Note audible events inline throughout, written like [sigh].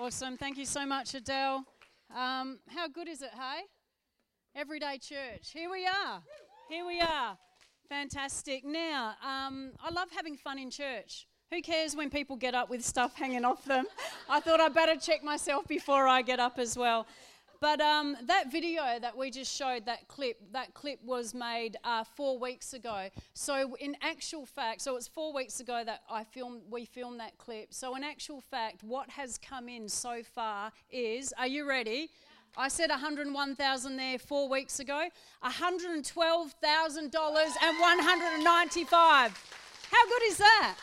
Awesome. Thank you so much, Adele. Um, how good is it, hey? Everyday church. Here we are. Here we are. Fantastic. Now, um, I love having fun in church. Who cares when people get up with stuff hanging off them? I thought I'd better check myself before I get up as well. But um, that video that we just showed, that clip, that clip was made uh, four weeks ago. So in actual fact, so it's four weeks ago that I filmed, we filmed that clip. So in actual fact, what has come in so far is, are you ready? I said 101,000 there four weeks ago. 112,000 dollars and 195. How good is that?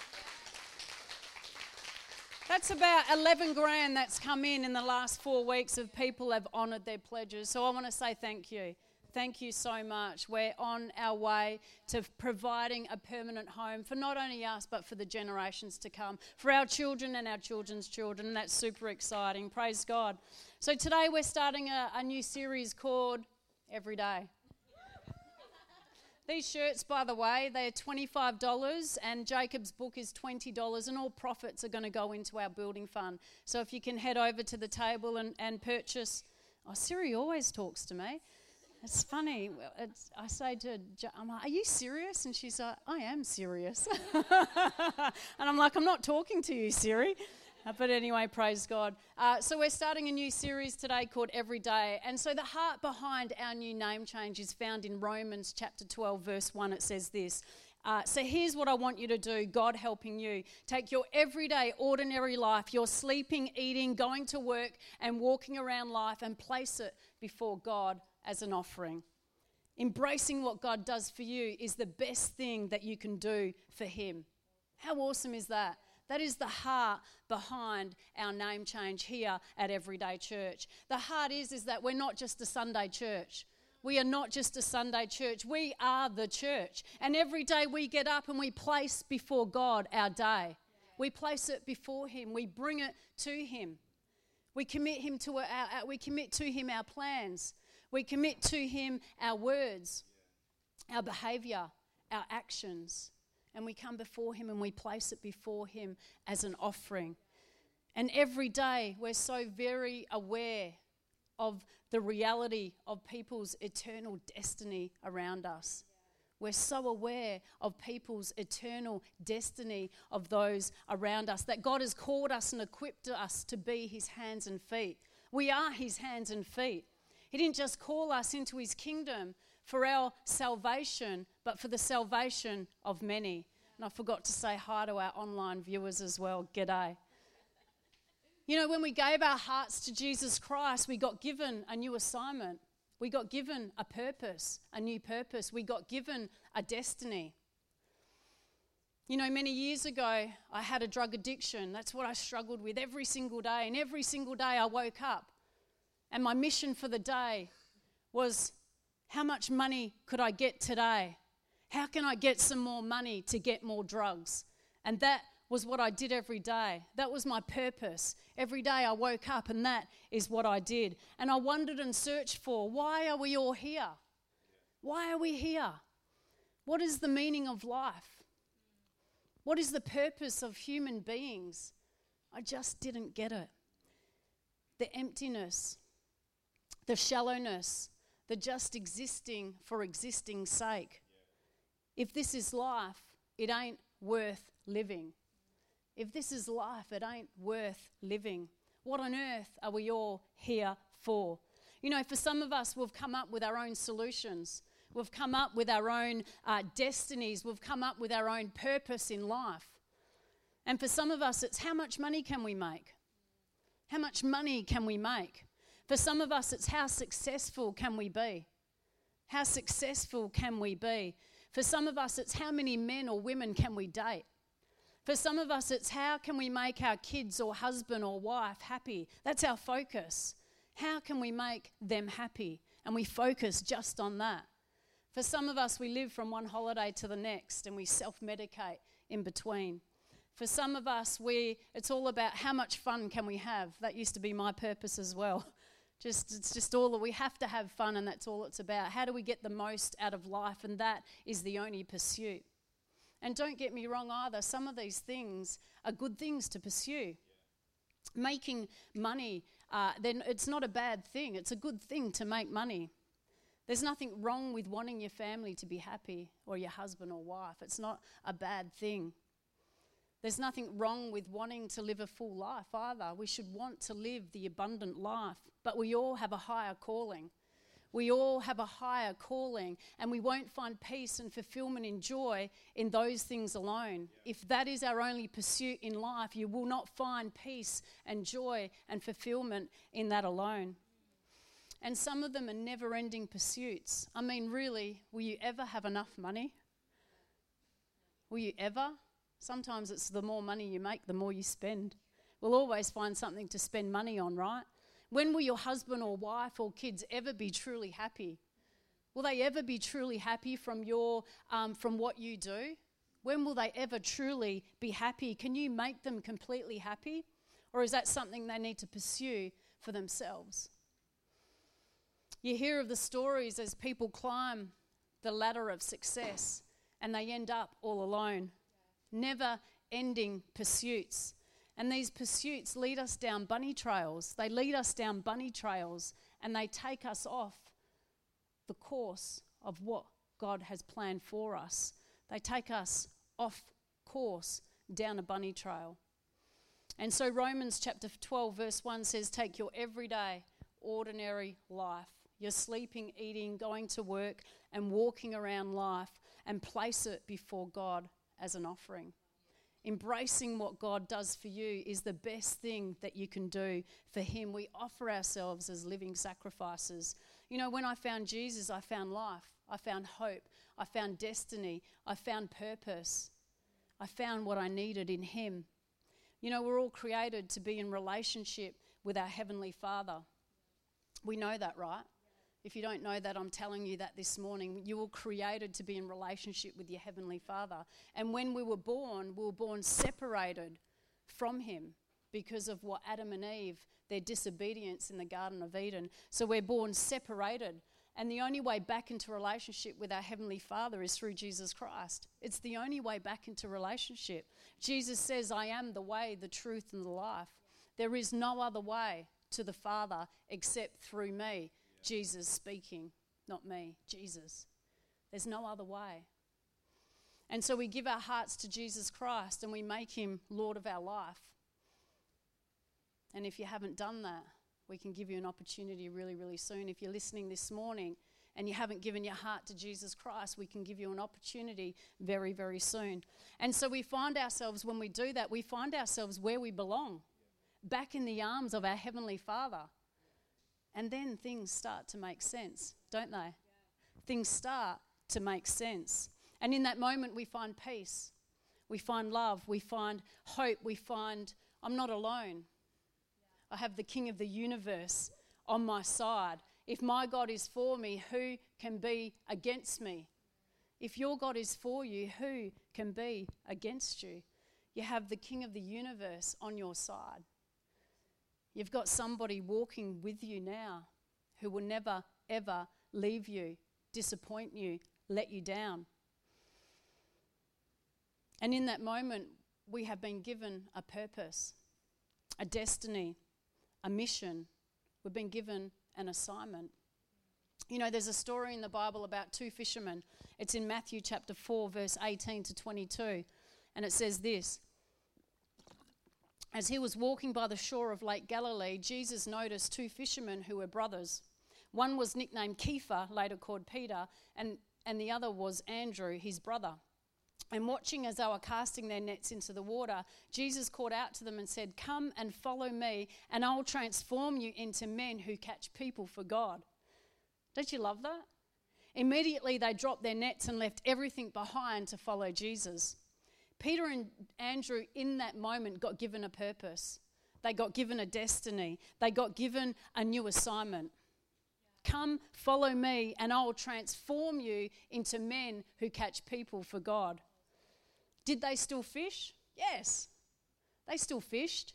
That's about 11 grand that's come in in the last four weeks of people have honoured their pledges. So I want to say thank you. Thank you so much. We're on our way to providing a permanent home for not only us, but for the generations to come, for our children and our children's children. And that's super exciting. Praise God. So today we're starting a, a new series called Every Day. These shirts, by the way, they're $25 and Jacob's book is $20 and all profits are going to go into our building fund. So if you can head over to the table and, and purchase. Oh, Siri always talks to me. It's funny. It's, I say to I'm like, are you serious? And she's like, I am serious. [laughs] and I'm like, I'm not talking to you, Siri. Uh, but anyway, praise God. Uh, so, we're starting a new series today called Every Day. And so, the heart behind our new name change is found in Romans chapter 12, verse 1. It says this. Uh, so here's what I want you to do, God helping you. Take your everyday, ordinary life, your sleeping, eating, going to work, and walking around life, and place it before God as an offering. Embracing what God does for you is the best thing that you can do for Him. How awesome is that? That is the heart behind our name change here at Everyday Church. The heart is, is that we're not just a Sunday church. We are not just a Sunday church. We are the church. And every day we get up and we place before God our day. We place it before Him. We bring it to Him. We commit Him to our, our we commit to Him our plans. We commit to Him our words, our behavior, our actions and we come before Him and we place it before Him as an offering. And every day we're so very aware of the reality of people's eternal destiny around us. We're so aware of people's eternal destiny of those around us, that God has called us and equipped us to be His hands and feet. We are His hands and feet. He didn't just call us into His kingdom for our salvation, but for the salvation of many. And I forgot to say hi to our online viewers as well. G'day. You know, when we gave our hearts to Jesus Christ, we got given a new assignment. We got given a purpose, a new purpose. We got given a destiny. You know, many years ago, I had a drug addiction. That's what I struggled with every single day. And every single day I woke up, and my mission for the day was how much money could I get today? How can I get some more money to get more drugs? And that was what I did every day. That was my purpose. Every day I woke up and that is what I did. And I wondered and searched for why are we all here? Why are we here? What is the meaning of life? What is the purpose of human beings? I just didn't get it. The emptiness, the shallowness, the just existing for existing's sake. If this is life, it ain't worth living. If this is life, it ain't worth living. What on earth are we all here for? You know, for some of us, we've come up with our own solutions. We've come up with our own uh, destinies. We've come up with our own purpose in life. And for some of us, it's how much money can we make? How much money can we make? For some of us, it's how successful can we be? How successful can we be? For some of us, it's how many men or women can we date? For some of us, it's how can we make our kids or husband or wife happy? That's our focus. How can we make them happy? And we focus just on that. For some of us, we live from one holiday to the next and we self medicate in between. For some of us, we, it's all about how much fun can we have. That used to be my purpose as well. [laughs] Just it's just all that we have to have fun and that's all it's about. How do we get the most out of life and that is the only pursuit. And don't get me wrong either, some of these things are good things to pursue. making money, uh, then it's not a bad thing. It's a good thing to make money. There's nothing wrong with wanting your family to be happy or your husband or wife. It's not a bad thing. There's nothing wrong with wanting to live a full life either. We should want to live the abundant life, but we all have a higher calling. We all have a higher calling, and we won't find peace and fulfillment and joy in those things alone. If that is our only pursuit in life, you will not find peace and joy and fulfillment in that alone. And some of them are never ending pursuits. I mean, really, will you ever have enough money? Will you ever? Sometimes it's the more money you make, the more you spend. We'll always find something to spend money on, right? When will your husband or wife or kids ever be truly happy? Will they ever be truly happy from your um, from what you do? When will they ever truly be happy? Can you make them completely happy, or is that something they need to pursue for themselves? You hear of the stories as people climb the ladder of success and they end up all alone. Never ending pursuits. And these pursuits lead us down bunny trails. They lead us down bunny trails and they take us off the course of what God has planned for us. They take us off course down a bunny trail. And so Romans chapter 12, verse 1 says, Take your everyday, ordinary life, your sleeping, eating, going to work, and walking around life, and place it before God as an offering. Embracing what God does for you is the best thing that you can do for Him. We offer ourselves as living sacrifices. You know, when I found Jesus, I found life, I found hope, I found destiny, I found purpose, I found what I needed in Him. You know, we're all created to be in relationship with our Heavenly Father. We know that, right? If you don't know that, I'm telling you that this morning. You were created to be in relationship with your Heavenly Father. And when we were born, we were born separated from Him because of what Adam and Eve, their disobedience in the Garden of Eden. So we're born separated. And the only way back into relationship with our Heavenly Father is through Jesus Christ. It's the only way back into relationship. Jesus says, I am the way, the truth, and the life. There is no other way to the Father except through me. Jesus speaking, not me, Jesus. There's no other way. And so we give our hearts to Jesus Christ and we make him Lord of our life. And if you haven't done that, we can give you an opportunity really, really soon. If you're listening this morning and you haven't given your heart to Jesus Christ, we can give you an opportunity very, very soon. And so we find ourselves, when we do that, we find ourselves where we belong, back in the arms of our Heavenly Father. And then things start to make sense, don't they? Yeah. Things start to make sense. And in that moment, we find peace, we find love, we find hope, we find I'm not alone. Yeah. I have the King of the universe on my side. If my God is for me, who can be against me? If your God is for you, who can be against you? You have the King of the universe on your side. You've got somebody walking with you now who will never, ever leave you, disappoint you, let you down. And in that moment, we have been given a purpose, a destiny, a mission. We've been given an assignment. You know, there's a story in the Bible about two fishermen. It's in Matthew chapter 4, verse 18 to 22. And it says this as he was walking by the shore of Lake Galilee, Jesus noticed two fishermen who were brothers. One was nicknamed Kepha, later called Peter, and, and the other was Andrew, his brother. And watching as they were casting their nets into the water, Jesus called out to them and said, Come and follow me, and I will transform you into men who catch people for God. Don't you love that? Immediately they dropped their nets and left everything behind to follow Jesus. Peter and Andrew, in that moment, got given a purpose. They got given a destiny. They got given a new assignment. Come, follow me, and I will transform you into men who catch people for God. Did they still fish? Yes, they still fished,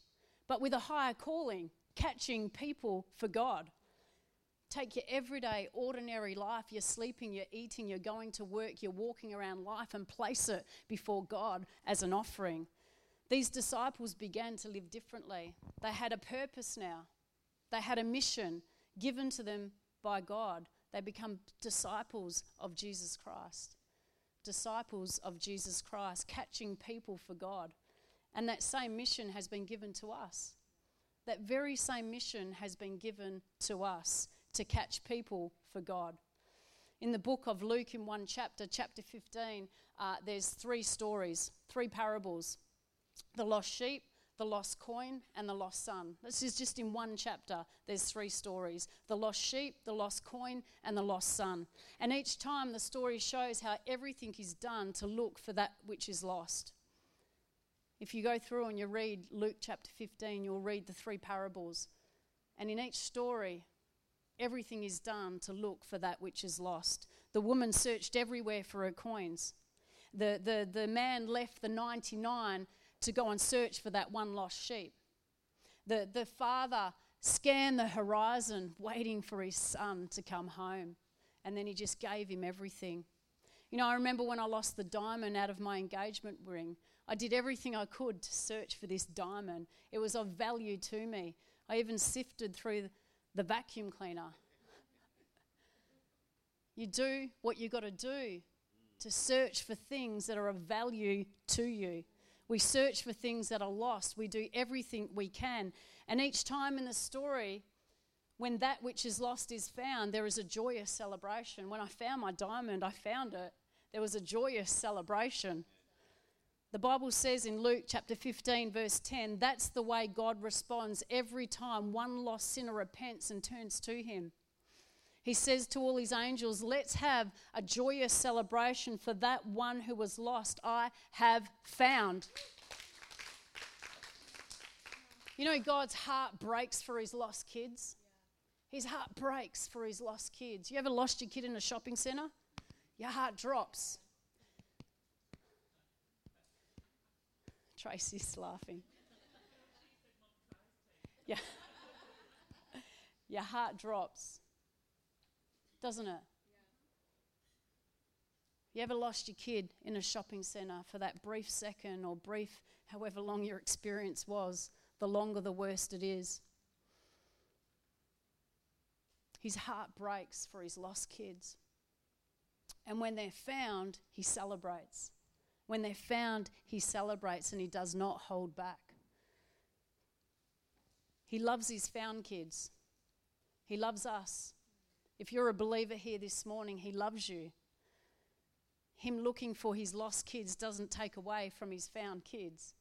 but with a higher calling, catching people for God. Take your everyday, ordinary life. You're sleeping, you're eating, you're going to work, you're walking around life and place it before God as an offering. these disciples began to live differently. They had a purpose now, they had a mission given to them by God. They become disciples of Jesus Christ. Disciples of Jesus Christ, catching people for God. And that same mission has been given to us. That very same mission has been given to us to catch people for God. In the book of Luke, in one chapter, chapter 15, uh, there's three stories, three parables the lost sheep, the lost coin, and the lost son. This is just in one chapter. There's three stories the lost sheep, the lost coin, and the lost son. And each time the story shows how everything is done to look for that which is lost. If you go through and you read Luke chapter 15, you'll read the three parables. And in each story, everything is done to look for that which is lost. The woman searched everywhere for her coins. The, the, the man left the 99 to go and search for that one lost sheep. The, the father scanned the horizon, waiting for his son to come home. And then he just gave him everything. You know, I remember when I lost the diamond out of my engagement ring, I did everything I could to search for this diamond. It was of value to me. I even sifted through the vacuum cleaner. You do what you've got to do to search for things that are of value to you. We search for things that are lost. We do everything we can. And each time in the story, when that which is lost is found, there is a joyous celebration. When I found my diamond, I found it. There was a joyous celebration. The Bible says in Luke chapter 15, verse 10, that's the way God responds every time one lost sinner repents and turns to Him. He says to all his angels, Let's have a joyous celebration for that one who was lost, I have found. You know, God's heart breaks for his lost kids. His heart breaks for his lost kids. You ever lost your kid in a shopping centre? Your heart drops. Tracy's laughing. Yeah. Your heart drops doesn't it? You ever lost your kid in a shopping centre for that brief second or brief, however long your experience was? The longer, the worse it is. His heart breaks for his lost kids. And when they're found, he celebrates. When they're found, he celebrates and he does not hold back. He loves his found kids, he loves us. If you're a believer here this morning, He loves you. Him looking for His lost kids doesn't take away from His found kids.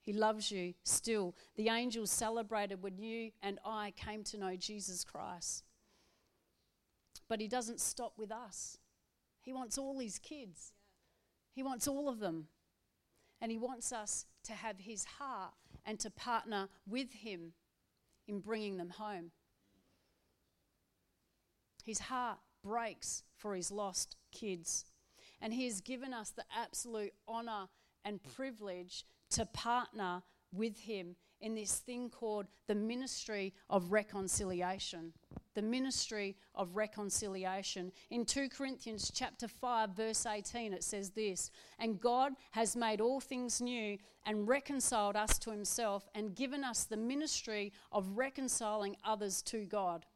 He loves you still. The angels celebrated when you and I came to know Jesus Christ. But He doesn't stop with us, He wants all His kids, He wants all of them. And He wants us to have His heart and to partner with Him in bringing them home. His heart breaks for his lost kids. And he has given us the absolute honor and privilege to partner with him in this thing called the ministry of reconciliation. The ministry of reconciliation. In 2 corinthians chapter 5 verse 18 it says this and god has made all things new and reconciled us to himself and given us the ministry of reconciling others to god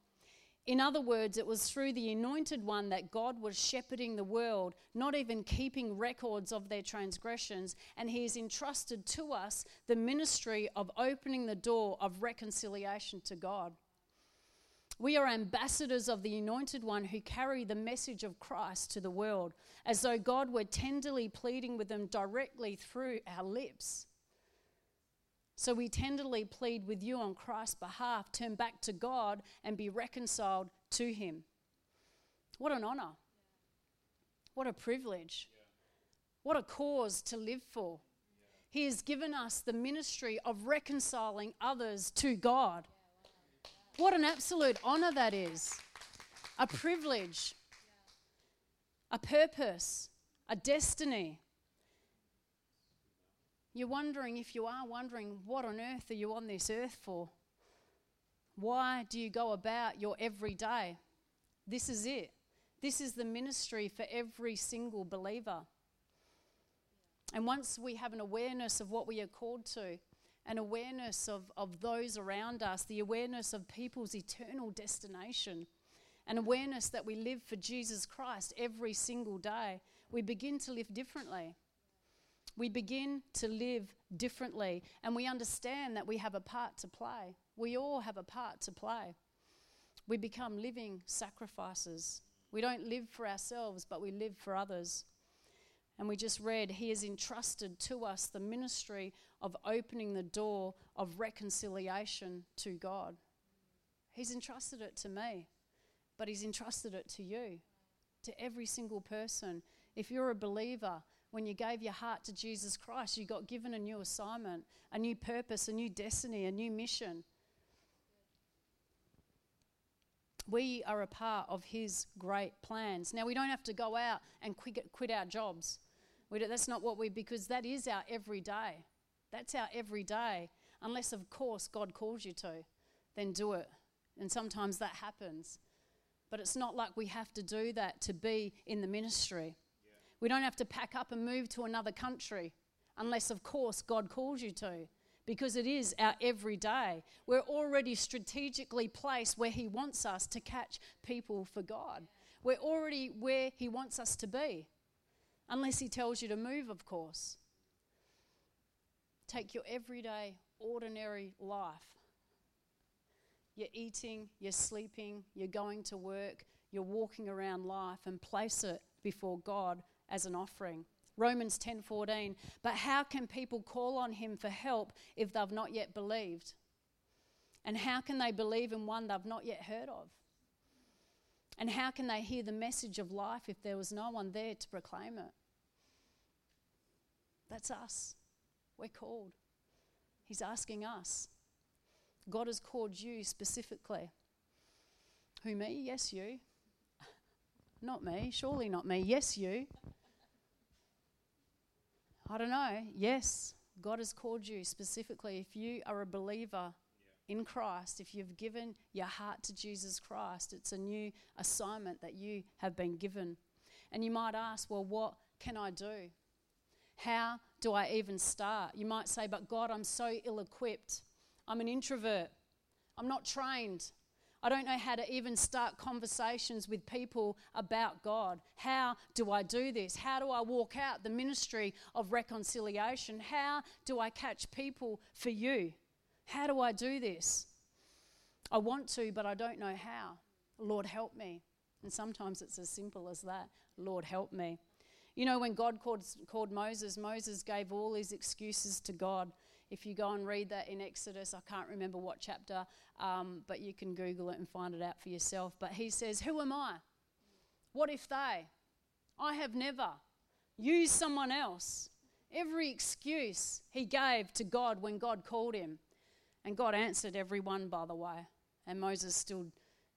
in other words, it was through the anointed one that God was shepherding the world, not even keeping records of their transgressions, and he has entrusted to us the ministry of opening the door of reconciliation to God. We are ambassadors of the anointed one who carry the message of Christ to the world, as though God were tenderly pleading with them directly through our lips. So we tenderly plead with you on Christ's behalf turn back to God and be reconciled to Him. What an honor. What a privilege. What a cause to live for. He has given us the ministry of reconciling others to God. What an absolute honor that is. A privilege, a purpose, a destiny. You're wondering, if you are wondering, what on earth are you on this earth for? Why do you go about your everyday? This is it. This is the ministry for every single believer. And once we have an awareness of what we are called to, an awareness of, of those around us, the awareness of people's eternal destination, an awareness that we live for Jesus Christ every single day, we begin to live differently. We begin to live differently, and we understand that we have a part to play. We all have a part to play. We become living sacrifices. We don't live for ourselves, but we live for others. And we just read, He has entrusted to us the ministry of opening the door of reconciliation to God. He's entrusted it to me, but He's entrusted it to you, to every single person. If you're a believer, when you gave your heart to Jesus Christ, you got given a new assignment, a new purpose, a new destiny, a new mission. We are a part of His great plans. Now, we don't have to go out and quit, quit our jobs. That's not what we, because that is our everyday. That's our everyday. Unless, of course, God calls you to, then do it. And sometimes that happens. But it's not like we have to do that to be in the ministry. We don't have to pack up and move to another country, unless, of course, God calls you to, because it is our everyday. We're already strategically placed where He wants us to catch people for God. We're already where He wants us to be unless He tells you to move, of course. Take your everyday, ordinary life. You're eating, you're sleeping, you're going to work, you're walking around life, and place it before God as an offering. Romans 10:14 But how can people call on him for help if they've not yet believed? And how can they believe in one they've not yet heard of? And how can they hear the message of life if there was no one there to proclaim it? That's us. We're called. He's asking us. God has called you specifically. Who, me? Yes, you. [laughs] Not me. Surely not me. Yes, you. I don't know. Yes, God has called you specifically. If you are a believer, in Christ, if you've given your heart to Jesus Christ, it's a new assignment that you have been given. And you might ask, well, what can I do? How do I even start? You might say, but God, I'm so ill equipped. I'm an introvert. I'm not trained. I don't know how to even start conversations with people about God. How do I do this? How do I walk out the ministry of reconciliation? How do I catch people for you? How do I do this? I want to, but I don't know how. Lord, help me. And sometimes it's as simple as that Lord, help me. You know, when God called, called Moses, Moses gave all his excuses to God. If you go and read that in Exodus, I can't remember what chapter, um, but you can Google it and find it out for yourself. But he says, Who am I? What if they? I have never used someone else. Every excuse he gave to God when God called him. And God answered every one, by the way. And Moses still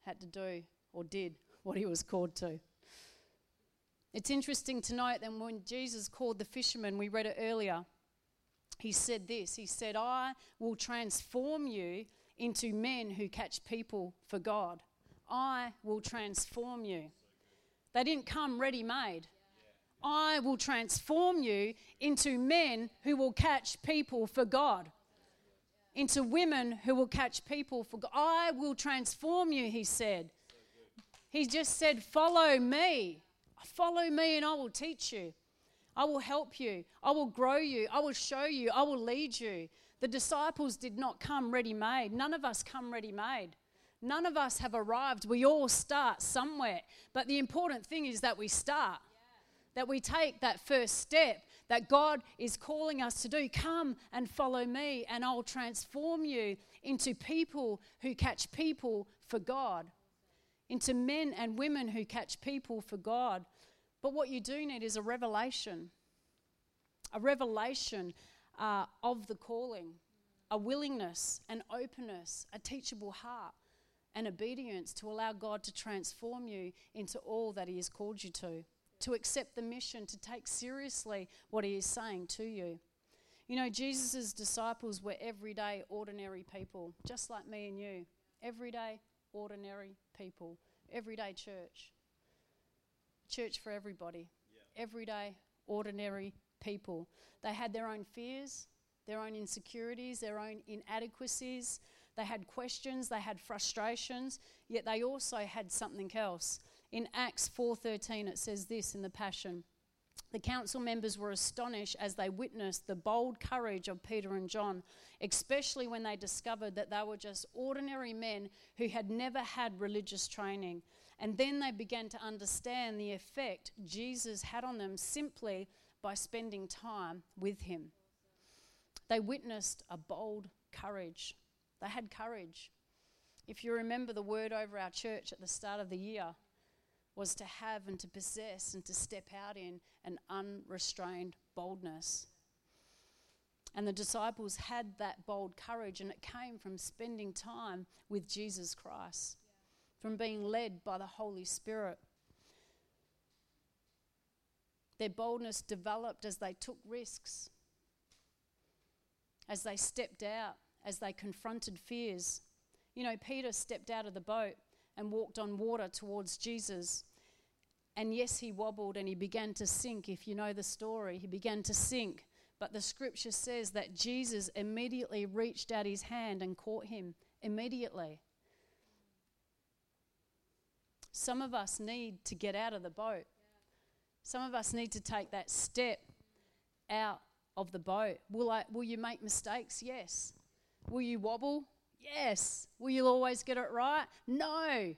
had to do or did what he was called to. It's interesting to note that when Jesus called the fishermen, we read it earlier, he said this He said, I will transform you into men who catch people for God. I will transform you. They didn't come ready made. I will transform you into men who will catch people for God into women who will catch people for God. I will transform you, he said. He just said, Follow me. Follow me, and I will teach you. I will help you. I will grow you. I will show you. I will lead you. The disciples did not come ready made. None of us come ready made. None of us have arrived. We all start somewhere. But the important thing is that we start, that we take that first step that God is calling us to do. Come and follow me, and I'll transform you into people who catch people for God, into men and women who catch people for God. But what you do need is a revelation, a revelation uh, of the calling, a willingness, an openness, a teachable heart, and obedience to allow God to transform you into all that He has called you to to accept the mission, to take seriously what he is saying to you. You know, Jesus' disciples were everyday, ordinary people, just like me and you. Everyday, ordinary people. Everyday church. Church for everybody. Yeah. Everyday, ordinary people. They had their own fears, their own insecurities, their own inadequacies. They had questions, they had frustrations, yet they also had something else. In Acts 4:13 it says this in the Passion. The council members were astonished as they witnessed the bold courage of Peter and John, especially when they discovered that they were just ordinary men who had never had religious training. And then they began to understand the effect Jesus had on them simply by spending time with him. They witnessed a bold courage. They had courage. If you remember the word over our church at the start of the year, was to have and to possess and to step out in an unrestrained boldness. And the disciples had that bold courage, and it came from spending time with Jesus Christ. From being led by the Holy Spirit. Their boldness developed as they took risks, as they stepped out, as they confronted fears. You know, Peter stepped out of the boat and walked on water towards Jesus. And yes, he wobbled and he began to sink. If you know the story, he began to sink. But the scripture says that Jesus immediately reached out his hand and caught him. Immediately. Some of us need to get out of the boat. Some of us need to take that step out of the boat. Will, I, will you make mistakes? Yes. Will you wobble? Yes. Will you always get it right? No.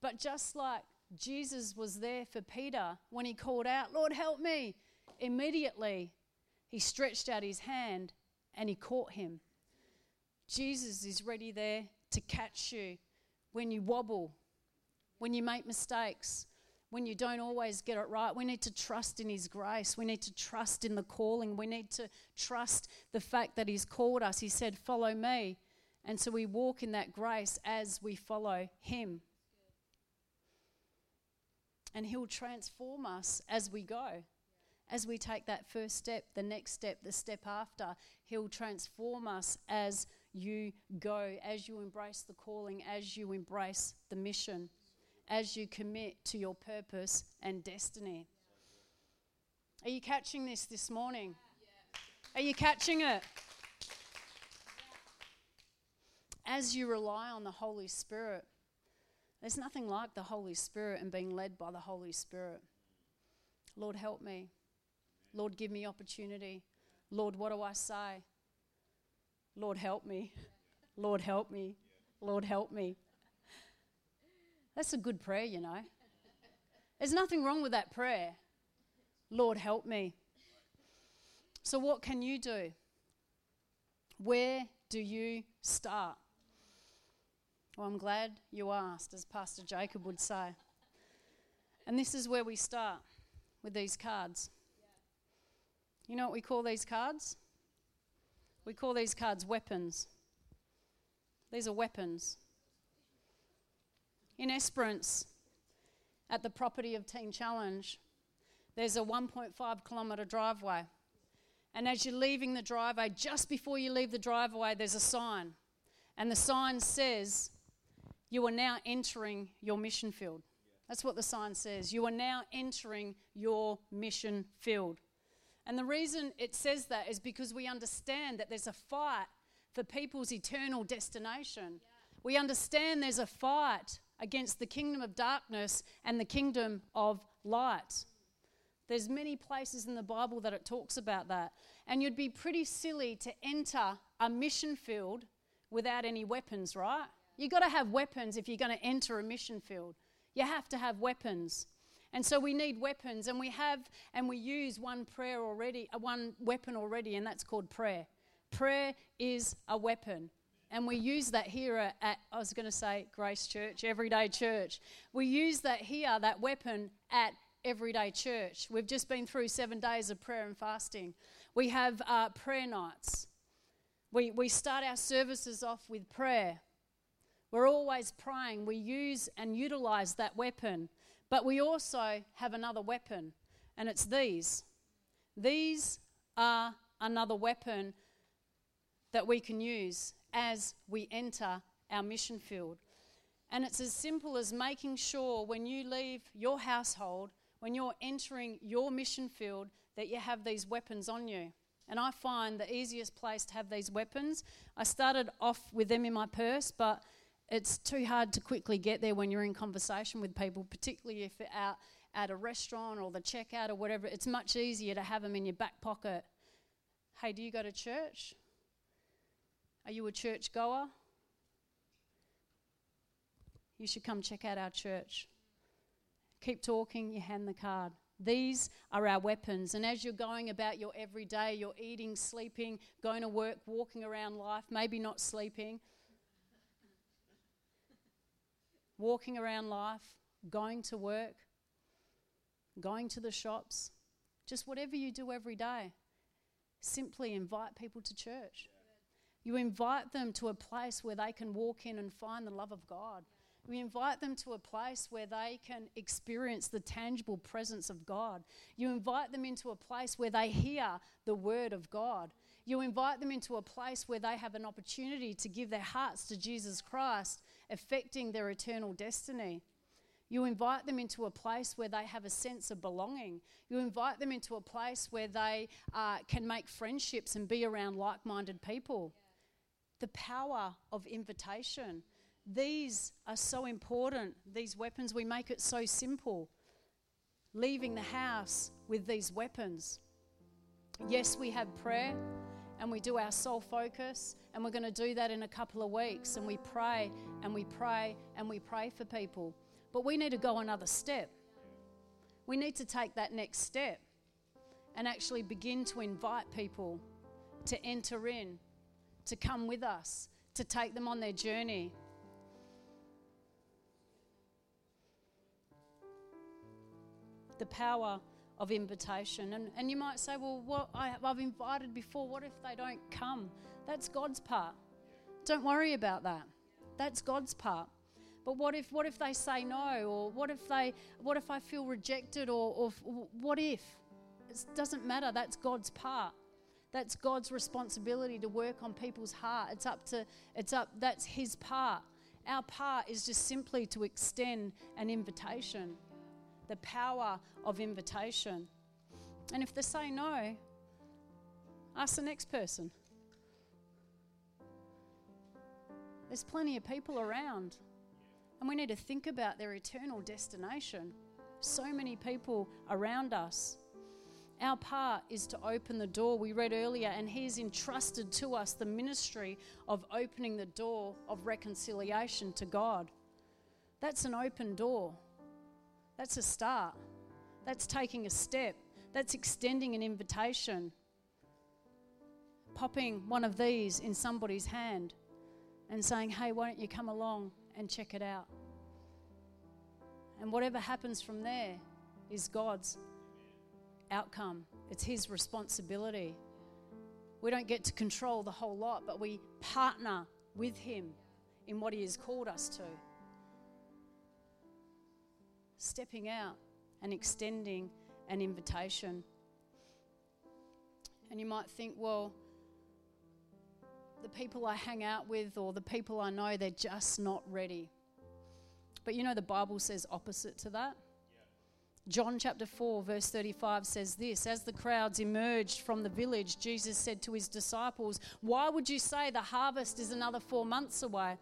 But just like Jesus was there for Peter when he called out, Lord, help me. Immediately, he stretched out his hand and he caught him. Jesus is ready there to catch you when you wobble, when you make mistakes, when you don't always get it right. We need to trust in His grace. We need to trust in the calling. We need to trust the fact that He's called us. He said, Follow me. And so we walk in that grace as we follow Him and He'll transform us as we go. As we take that first step, the next step, the step after, He'll transform us as you go, as you embrace the calling, as you embrace the mission, as you commit to your purpose and destiny. Are you catching this this morning? Are you catching it? As you rely on the Holy Spirit, there's nothing like the Holy Spirit and being led by the Holy Spirit. Lord, help me. Lord, give me opportunity. Lord, what do I say? Lord, help me. Lord, help me. Lord, help me. That's a good prayer, you know. There's nothing wrong with that prayer. Lord, help me. So, what can you do? Where do you start? Well, I'm glad you asked, as Pastor Jacob would say. And this is where we start with these cards. You know what we call these cards? We call these cards weapons. These are weapons. In Esperance, at the property of Teen Challenge, there's a 1.5 kilometre driveway. And as you're leaving the driveway, just before you leave the driveway, there's a sign. And the sign says, you are now entering your mission field. That's what the sign says. You are now entering your mission field. And the reason it says that is because we understand that there's a fight for people's eternal destination. Yeah. We understand there's a fight against the kingdom of darkness and the kingdom of light. There's many places in the Bible that it talks about that. And you'd be pretty silly to enter a mission field without any weapons, right? You've got to have weapons if you're going to enter a mission field. You have to have weapons. And so we need weapons, and we have and we use one prayer already, uh, one weapon already, and that's called prayer. Prayer is a weapon. And we use that here at, I was going to say Grace Church, Everyday Church. We use that here, that weapon, at Everyday Church. We've just been through seven days of prayer and fasting. We have uh, prayer nights. We, we start our services off with prayer. We're always praying. We use and utilize that weapon. But we also have another weapon, and it's these. These are another weapon that we can use as we enter our mission field. And it's as simple as making sure when you leave your household, when you're entering your mission field, that you have these weapons on you. And I find the easiest place to have these weapons, I started off with them in my purse, but it's too hard to quickly get there when you're in conversation with people, particularly if you're out at a restaurant or the checkout or whatever. It's much easier to have them in your back pocket. Hey, do you go to church? Are you a church goer? You should come check out our church. Keep talking, you hand the card. These are our weapons. And as you're going about your everyday, you're eating, sleeping, going to work, walking around life, maybe not sleeping, walking around life, going to work, going to the shops, just whatever you do every day, simply invite people to church. You invite them to a place where they can walk in and find the love of God. We invite them to a place where they can experience the tangible presence of God. You invite them into a place where they hear the word of God. You invite them into a place where they have an opportunity to give their hearts to Jesus Christ, affecting their eternal destiny. You invite them into a place where they have a sense of belonging. You invite them into a place where they uh, can make friendships and be around like minded people. The power of invitation. These are so important, these weapons. We make it so simple. Leaving the house with these weapons. Yes, we have prayer and we do our soul focus, and we're going to do that in a couple of weeks. And we pray and we pray and we pray for people. But we need to go another step. We need to take that next step and actually begin to invite people to enter in, to come with us, to take them on their journey. the power of invitation. And, and you might say, well, what I, I've invited before, what if they don't come? That's God's part. Don't worry about that. That's God's part. But what if what if they say no, or what if they what if I feel rejected, or, or what if? It doesn't matter. That's God's part. That's God's responsibility to work on people's heart. It's up to it's up. That's His part. Our part is just simply to extend an invitation the power of invitation. And if they say no, ask the next person. There's plenty of people around, and we need to think about their eternal destination. So many people around us. Our part is to open the door. We read earlier, and He's entrusted to us the ministry of opening the door of reconciliation to God. That's an open door. That's a start. That's taking a step. That's extending an invitation. Popping one of these in somebody's hand and saying, hey, why don't you come along and check it out? And whatever happens from there is God's outcome, it's His responsibility. We don't get to control the whole lot, but we partner with Him in what He has called us to stepping out and extending an invitation. And you might think, well, the people I hang out with or the people I know, they're just not ready. But you know, the Bible says opposite to that. John chapter 4, verse 35 says this As the crowds emerged from the village, Jesus said to his disciples, Why would you say the harvest is another four months away?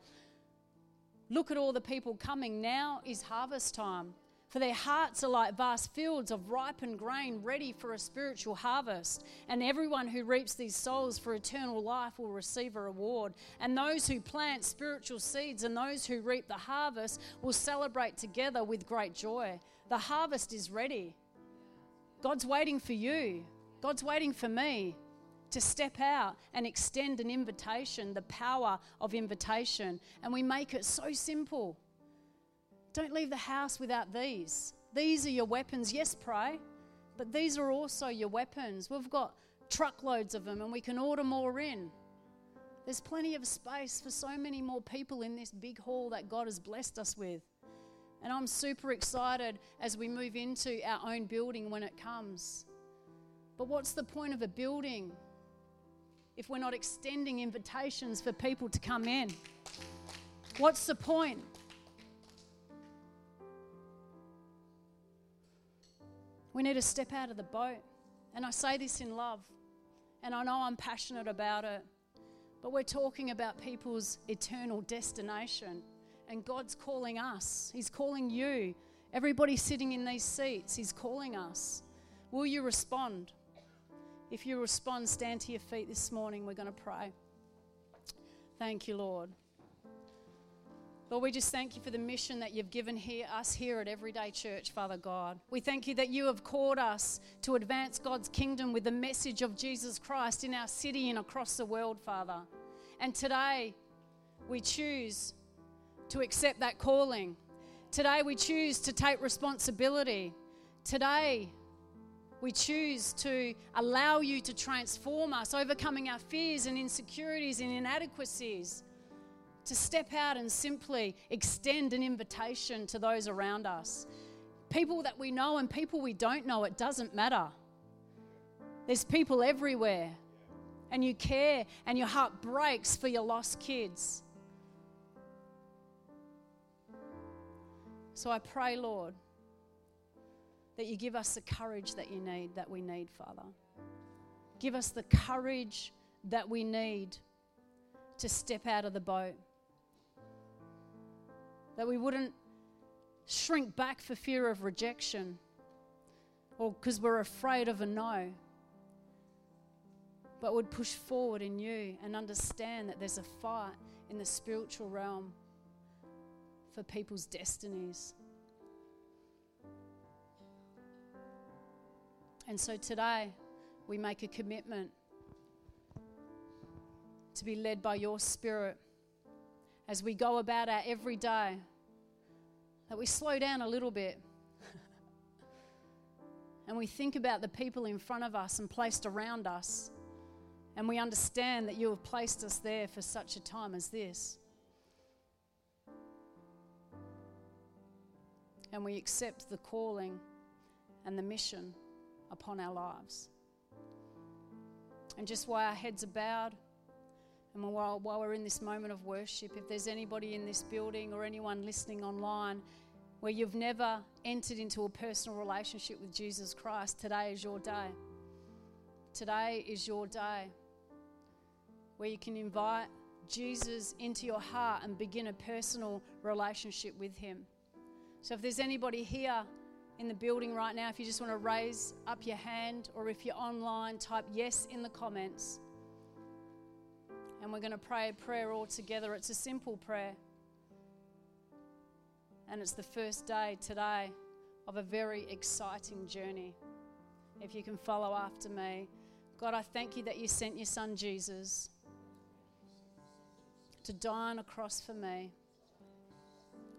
Look at all the people coming. Now is harvest time. For their hearts are like vast fields of ripened grain ready for a spiritual harvest. And everyone who reaps these souls for eternal life will receive a reward. And those who plant spiritual seeds and those who reap the harvest will celebrate together with great joy. The harvest is ready. God's waiting for you, God's waiting for me to step out and extend an invitation, the power of invitation. And we make it so simple. Don't leave the house without these. These are your weapons. Yes, pray, but these are also your weapons. We've got truckloads of them and we can order more in. There's plenty of space for so many more people in this big hall that God has blessed us with. And I'm super excited as we move into our own building when it comes. But what's the point of a building if we're not extending invitations for people to come in? What's the point? We need to step out of the boat And I say this in love, and I know I'm passionate about it, but we're talking about people's eternal destination. And God's calling us, He's calling you. Everybody sitting in these seats, He's calling us. Will you respond? If you respond, stand to your feet this morning. We're going to pray. Thank you, Lord. Lord, we just thank you for the mission that you've given here, us here at Everyday Church, Father God. We thank you that you have called us to advance God's kingdom with the message of Jesus Christ in our city and across the world, Father. And today, we choose to accept that calling. Today, we choose to take responsibility. Today, we choose to allow you to transform us, overcoming our fears and insecurities and inadequacies to step out and simply extend an invitation to those around us. People that we know and people we don't know, it doesn't matter. There's people everywhere, and you care, and your heart breaks for your lost kids. So I pray, Lord, that you give us the courage that you need, that we need, Father. Give us the courage that we need to step out of the boat that we wouldn't shrink back for fear of rejection or because we're afraid of a no, but would push forward in you and understand that there's a fight in the spiritual realm for people's destinies. And so today, we make a commitment to be led by your Spirit as we go about our everyday, that we slow down a little bit [laughs] and we think about the people in front of us and placed around us, and we understand that you have placed us there for such a time as this. And we accept the calling and the mission upon our lives. And just while our heads are bowed, and while, while we're in this moment of worship, if there's anybody in this building or anyone listening online where you've never entered into a personal relationship with Jesus Christ, today is your day. Today is your day where you can invite Jesus into your heart and begin a personal relationship with Him. So if there's anybody here in the building right now, if you just want to raise up your hand or if you're online, type yes in the comments and we're going to pray a prayer all together. It's a simple prayer. And it's the first day today of a very exciting journey. If you can follow after me. God, I thank you that you sent your son Jesus to die on a cross for me.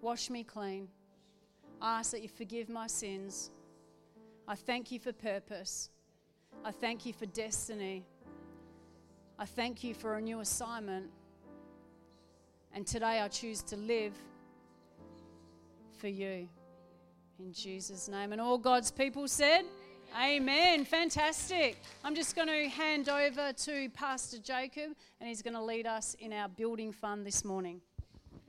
Wash me clean. I ask that you forgive my sins. I thank you for purpose. I thank you for destiny. I thank you for a new assignment. And today I choose to live for you. In Jesus' name. And all God's people said, Amen. Fantastic. I'm just going to hand over to Pastor Jacob, and he's going to lead us in our building fund this morning.